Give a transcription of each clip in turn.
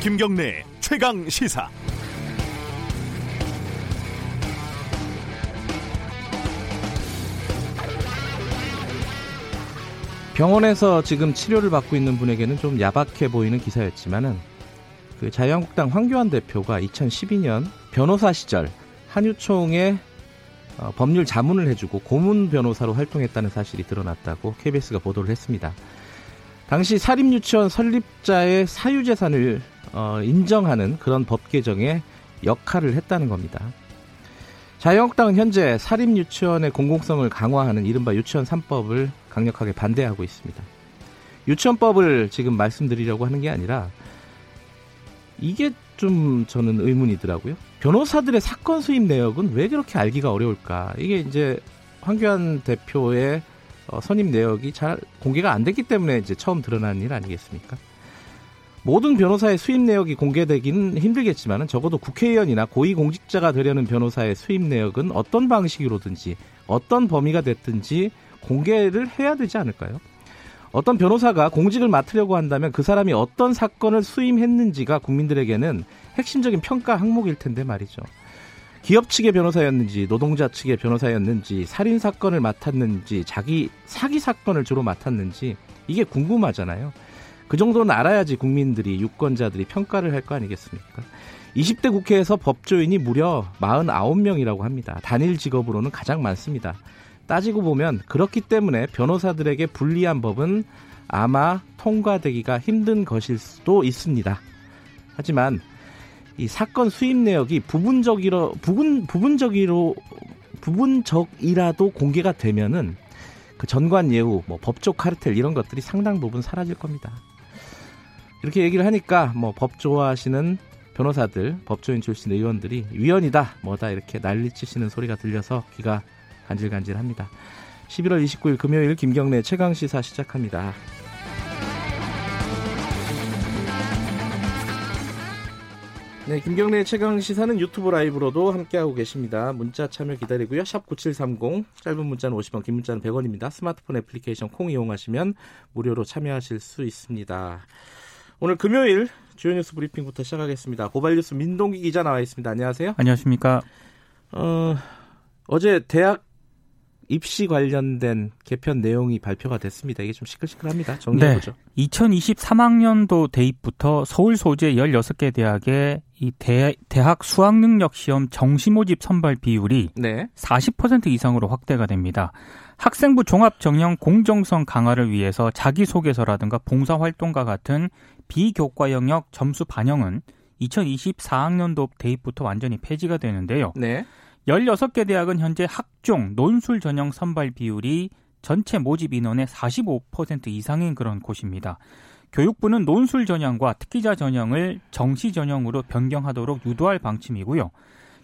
김경래 최강 시사. 병원에서 지금 치료를 받고 있는 분에게는 좀 야박해 보이는 기사였지만은 그 자유한국당 황교안 대표가 2012년 변호사 시절 한유총에 어, 법률 자문을 해주고 고문 변호사로 활동했다는 사실이 드러났다고 KBS가 보도를 했습니다. 당시 사립유치원 설립자의 사유재산을 어, 인정하는 그런 법 개정에 역할을 했다는 겁니다. 자유한국당은 현재 사립 유치원의 공공성을 강화하는 이른바 유치원 3법을 강력하게 반대하고 있습니다. 유치원법을 지금 말씀드리려고 하는 게 아니라 이게 좀 저는 의문이더라고요. 변호사들의 사건 수입 내역은 왜 그렇게 알기가 어려울까? 이게 이제 황교안 대표의 어, 선임 내역이 잘 공개가 안 됐기 때문에 이제 처음 드러난 일 아니겠습니까? 모든 변호사의 수입 내역이 공개되기는 힘들겠지만 적어도 국회의원이나 고위공직자가 되려는 변호사의 수입 내역은 어떤 방식으로든지 어떤 범위가 됐든지 공개를 해야 되지 않을까요? 어떤 변호사가 공직을 맡으려고 한다면 그 사람이 어떤 사건을 수임했는지가 국민들에게는 핵심적인 평가 항목일 텐데 말이죠. 기업 측의 변호사였는지 노동자 측의 변호사였는지 살인 사건을 맡았는지 자기 사기 사건을 주로 맡았는지 이게 궁금하잖아요. 그 정도는 알아야지 국민들이 유권자들이 평가를 할 거 아니겠습니까? 20대 국회에서 법조인이 무려 49명이라고 합니다. 단일 직업으로는 가장 많습니다. 따지고 보면 그렇기 때문에 변호사들에게 불리한 법은 아마 통과되기가 힘든 것일 수도 있습니다. 하지만 이 사건 수입 내역이 부분적이로 부분 부분적이로 부분적이라도 공개가 되면은 그 전관 예우, 뭐 법조 카르텔 이런 것들이 상당 부분 사라질 겁니다. 이렇게 얘기를 하니까 뭐 법 좋아하시는 변호사들, 법조인 출신 의원들이 위헌이다, 뭐다 이렇게 난리치시는 소리가 들려서 귀가 간질간질합니다. 11월 29일 금요일 김경래 최강 시사 시작합니다. 네, 김경래 최강 시사는 유튜브 라이브로도 함께하고 계십니다. 문자 참여 기다리고요. 샵 9730, 짧은 문자는 50원, 긴 문자는 100원입니다. 스마트폰 애플리케이션 콩 이용하시면 무료로 참여하실 수 있습니다. 오늘 금요일 주요 뉴스 브리핑부터 시작하겠습니다. 고발 뉴스 민동기 기자 나와 있습니다. 안녕하세요. 안녕하십니까. 어, 어제 대학 입시 관련된 개편 내용이 발표가 됐습니다. 이게 좀 시끌시끌합니다. 정리해보죠. 네. 2023학년도 대입부터 서울 소재 16개 대학의 이 대, 대학 수학능력 시험 정시 모집 선발 비율이 네. 40% 이상으로 확대가 됩니다. 학생부 종합 정형 공정성 강화를 위해서 자기소개서라든가 봉사활동과 같은 비교과 영역 점수 반영은 2024학년도 대입부터 완전히 폐지가 되는데요. 네. 16개 대학은 현재 학종, 논술 전형 선발 비율이 전체 모집 인원의 45% 이상인 그런 곳입니다. 교육부는 논술 전형과 특기자 전형을 정시 전형으로 변경하도록 유도할 방침이고요.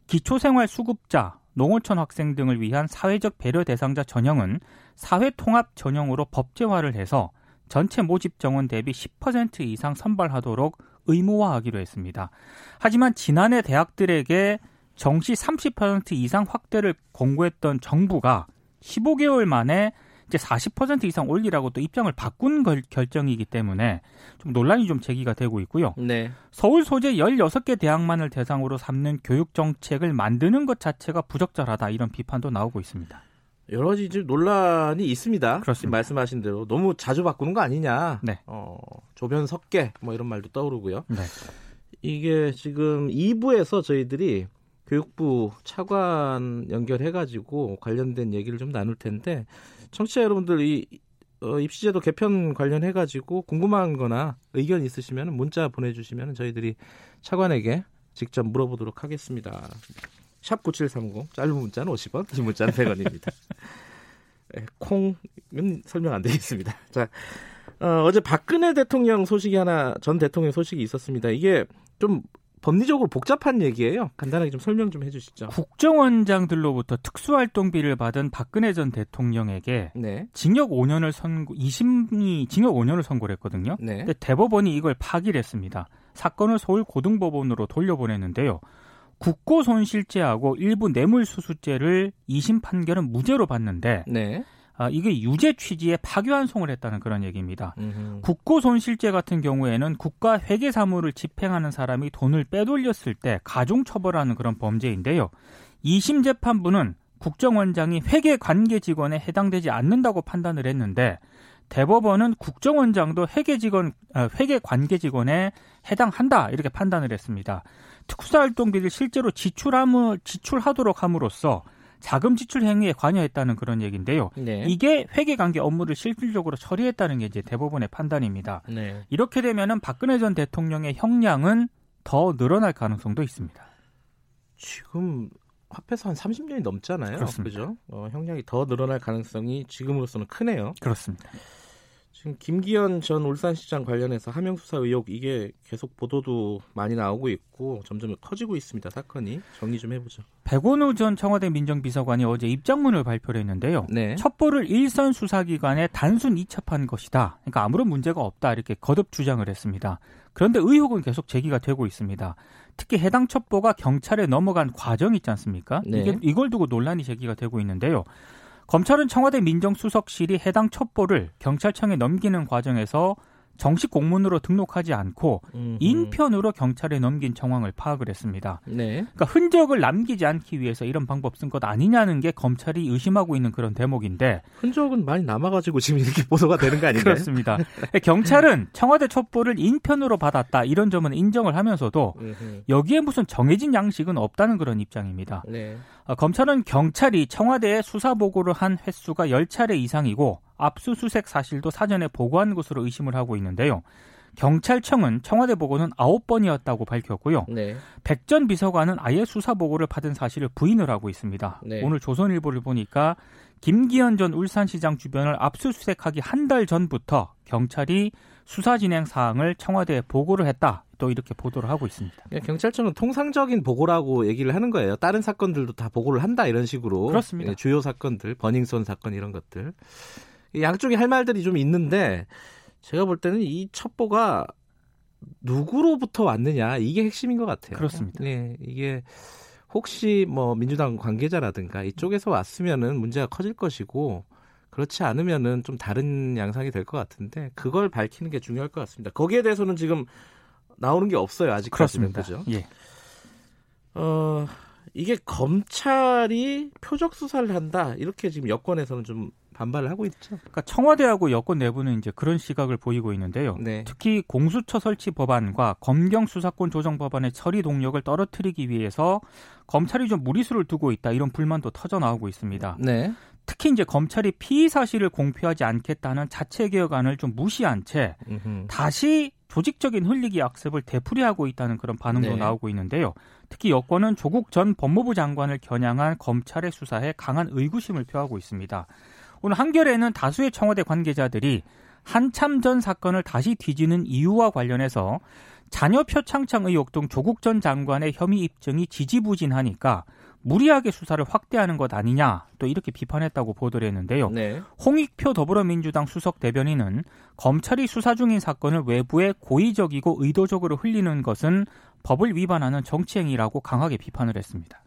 기초생활 수급자, 농어촌 학생 등을 위한 사회적 배려 대상자 전형은 사회 통합 전형으로 법제화를 해서 전체 모집 정원 대비 10% 이상 선발하도록 의무화하기로 했습니다. 하지만 지난해 대학들에게 정시 30% 이상 확대를 권고했던 정부가 15개월 만에 이제 40% 이상 올리라고 또 입장을 바꾼 걸, 결정이기 때문에 좀 논란이 좀 제기가 되고 있고요. 네. 서울 소재 16개 대학만을 대상으로 삼는 교육 정책을 만드는 것 자체가 부적절하다 이런 비판도 나오고 있습니다. 여러 가지 좀 논란이 있습니다. 그렇습니다. 말씀하신 대로 너무 자주 바꾸는 거 아니냐. 네. 어, 조변 섞개 뭐 이런 말도 떠오르고요. 네. 이게 지금 2부에서 저희들이 교육부 차관 연결해가지고 관련된 얘기를 좀 나눌 텐데 청취자 여러분들 이 어, 입시제도 개편 관련해가지고 궁금한 거나 의견 있으시면 문자 보내주시면 저희들이 차관에게 직접 물어보도록 하겠습니다. 샵 9730, 짧은 문자는 50원, 긴 문자는 100원입니다. 네, 콩은 설명 안 되겠습니다. 자, 어, 어제 박근혜 대통령 소식이 하나, 전 대통령 소식이 있었습니다. 이게 좀 법리적으로 복잡한 얘기예요. 간단하게 좀 설명 좀 해주시죠. 국정원장들로부터 특수활동비를 받은 박근혜 전 대통령에게 네. 징역 5년을 선고, 2심이 징역 5년을 선고를 했거든요. 네. 근데 대법원이 이걸 파기를 했습니다. 사건을 서울 고등법원으로 돌려보냈는데요. 국고 손실죄하고 일부 뇌물수수죄를 2심 판결은 무죄로 봤는데 네. 아, 이게 유죄 취지의 파기환송을 했다는 그런 얘기입니다. 음흠. 국고 손실죄 같은 경우에는 국가 회계 사무를 집행하는 사람이 돈을 빼돌렸을 때 가중 처벌하는 그런 범죄인데요. 2심 재판부는 국정원장이 회계 관계 직원에 해당되지 않는다고 판단을 했는데 대법원은 국정원장도 회계 직원 아, 회계 관계 직원에 해당한다 이렇게 판단을 했습니다. 특수활동비를 실제로 지출함을 지출하도록 함으로써 자금 지출 행위에 관여했다는 그런 얘기인데요. 네. 이게 회계관계 업무를 실질적으로 처리했다는 게 이제 대법원의 판단입니다. 네. 이렇게 되면은 박근혜 전 대통령의 형량은 더 늘어날 가능성도 있습니다. 지금 합해서 한 30년이 넘잖아요. 그렇습니다. 어, 형량이 더 늘어날 가능성이 지금으로서는 크네요. 그렇습니다. 지금 김기현 전 울산시장 관련해서 하명 수사 의혹 이게 계속 보도도 많이 나오고 있고 점점 커지고 있습니다. 사건이 정리 좀 해보죠. 백원우 전 청와대 민정비서관이 어제 입장문을 발표를 했는데요. 네. 첩보를 일선 수사기관에 단순 이첩한 것이다. 그러니까 아무런 문제가 없다 이렇게 거듭 주장을 했습니다. 그런데 의혹은 계속 제기가 되고 있습니다. 특히 해당 첩보가 경찰에 넘어간 과정 있지 않습니까? 네. 이게 이걸 두고 논란이 제기가 되고 있는데요. 검찰은 청와대 민정수석실이 해당 첩보를 경찰청에 넘기는 과정에서 정식 공문으로 등록하지 않고 음흠. 인편으로 경찰에 넘긴 정황을 파악을 했습니다. 네. 그러니까 흔적을 남기지 않기 위해서 이런 방법 쓴 것 아니냐는 게 검찰이 의심하고 있는 그런 대목인데 흔적은 많이 남아가지고 지금 이렇게 보도가 되는 거 아닌가요? 그렇습니다. 경찰은 청와대 첩보를 인편으로 받았다 이런 점은 인정을 하면서도 여기에 무슨 정해진 양식은 없다는 그런 입장입니다. 네. 어, 검찰은 경찰이 청와대에 수사 보고를 한 횟수가 10차례 이상이고 압수수색 사실도 사전에 보고한 것으로 의심을 하고 있는데요. 경찰청은 청와대 보고는 9번이었다고 밝혔고요. 네. 백전 비서관은 아예 수사 보고를 받은 사실을 부인을 하고 있습니다. 네. 오늘 조선일보를 보니까 김기현 전 울산시장 주변을 압수수색하기 한 달 전부터 경찰이 수사 진행 사항을 청와대에 보고를 했다. 또 이렇게 보도를 하고 있습니다. 경찰청은 통상적인 보고라고 얘기를 하는 거예요. 다른 사건들도 다 보고를 한다 이런 식으로. 그렇습니다. 예, 주요 사건들, 버닝썬 사건 이런 것들. 양쪽에 할 말들이 좀 있는데 제가 볼 때는 이 첩보가 누구로부터 왔느냐 이게 핵심인 것 같아요. 그렇습니다. 네, 이게 혹시 뭐 민주당 관계자라든가 이쪽에서 왔으면은 문제가 커질 것이고 그렇지 않으면은 좀 다른 양상이 될 것 같은데 그걸 밝히는 게 중요할 것 같습니다. 거기에 대해서는 지금 나오는 게 없어요 아직까지는 그렇습니다. 그죠? 예. 어 이게 검찰이 표적 수사를 한다 이렇게 지금 여권에서는 좀 반발을 하고 있죠. 그러니까 청와대하고 여권 내부는 이제 그런 시각을 보이고 있는데요. 네. 특히 공수처 설치 법안과 검경 수사권 조정 법안의 처리 동력을 떨어뜨리기 위해서 검찰이 좀 무리수를 두고 있다 이런 불만도 터져 나오고 있습니다. 네. 특히 이제 검찰이 피의 사실을 공표하지 않겠다는 자체 개혁안을 좀 무시한 채 음흠. 다시 조직적인 흘리기 악습을 되풀이하고 있다는 그런 반응도 네. 나오고 있는데요. 특히 여권은 조국 전 법무부 장관을 겨냥한 검찰의 수사에 강한 의구심을 표하고 있습니다. 오늘 한겨레는 다수의 청와대 관계자들이 한참 전 사건을 다시 뒤지는 이유와 관련해서 자녀 표창장 의혹 등 조국 전 장관의 혐의 입증이 지지부진하니까 무리하게 수사를 확대하는 것 아니냐 또 이렇게 비판했다고 보도를 했는데요. 네. 홍익표 더불어민주당 수석 대변인은 검찰이 수사 중인 사건을 외부에 고의적이고 의도적으로 흘리는 것은 법을 위반하는 정치행위라고 강하게 비판을 했습니다.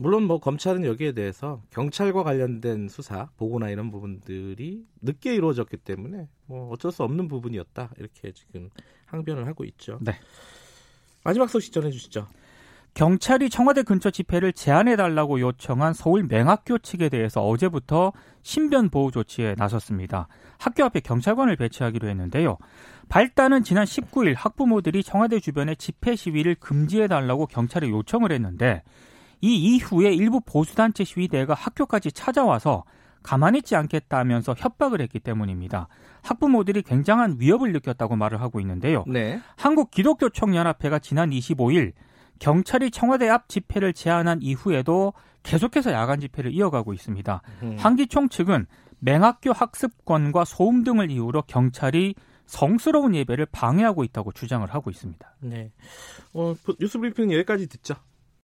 물론 뭐 검찰은 여기에 대해서 경찰과 관련된 수사 보고나 이런 부분들이 늦게 이루어졌기 때문에 뭐 어쩔 수 없는 부분이었다 이렇게 지금 항변을 하고 있죠. 네. 마지막 소식 전해주시죠. 경찰이 청와대 근처 집회를 제한해 달라고 요청한 서울 맹학교 측에 대해서 어제부터 신변 보호 조치에 나섰습니다. 학교 앞에 경찰관을 배치하기로 했는데요. 발단은 지난 19일 학부모들이 청와대 주변에 집회 시위를 금지해 달라고 경찰에 요청을 했는데 이 이후에 일부 보수단체 시위대가 학교까지 찾아와서 가만히 있지 않겠다면서 협박을 했기 때문입니다. 학부모들이 굉장한 위협을 느꼈다고 말을 하고 있는데요. 네. 한국 기독교 총연합회가 지난 25일 경찰이 청와대 앞 집회를 제한한 이후에도 계속해서 야간 집회를 이어가고 있습니다. 음. 한기총 측은 맹학교 학습권과 소음 등을 이유로 경찰이 성스러운 예배를 방해하고 있다고 주장을 하고 있습니다. 네. 어, 뉴스 브리핑 여기까지 듣죠.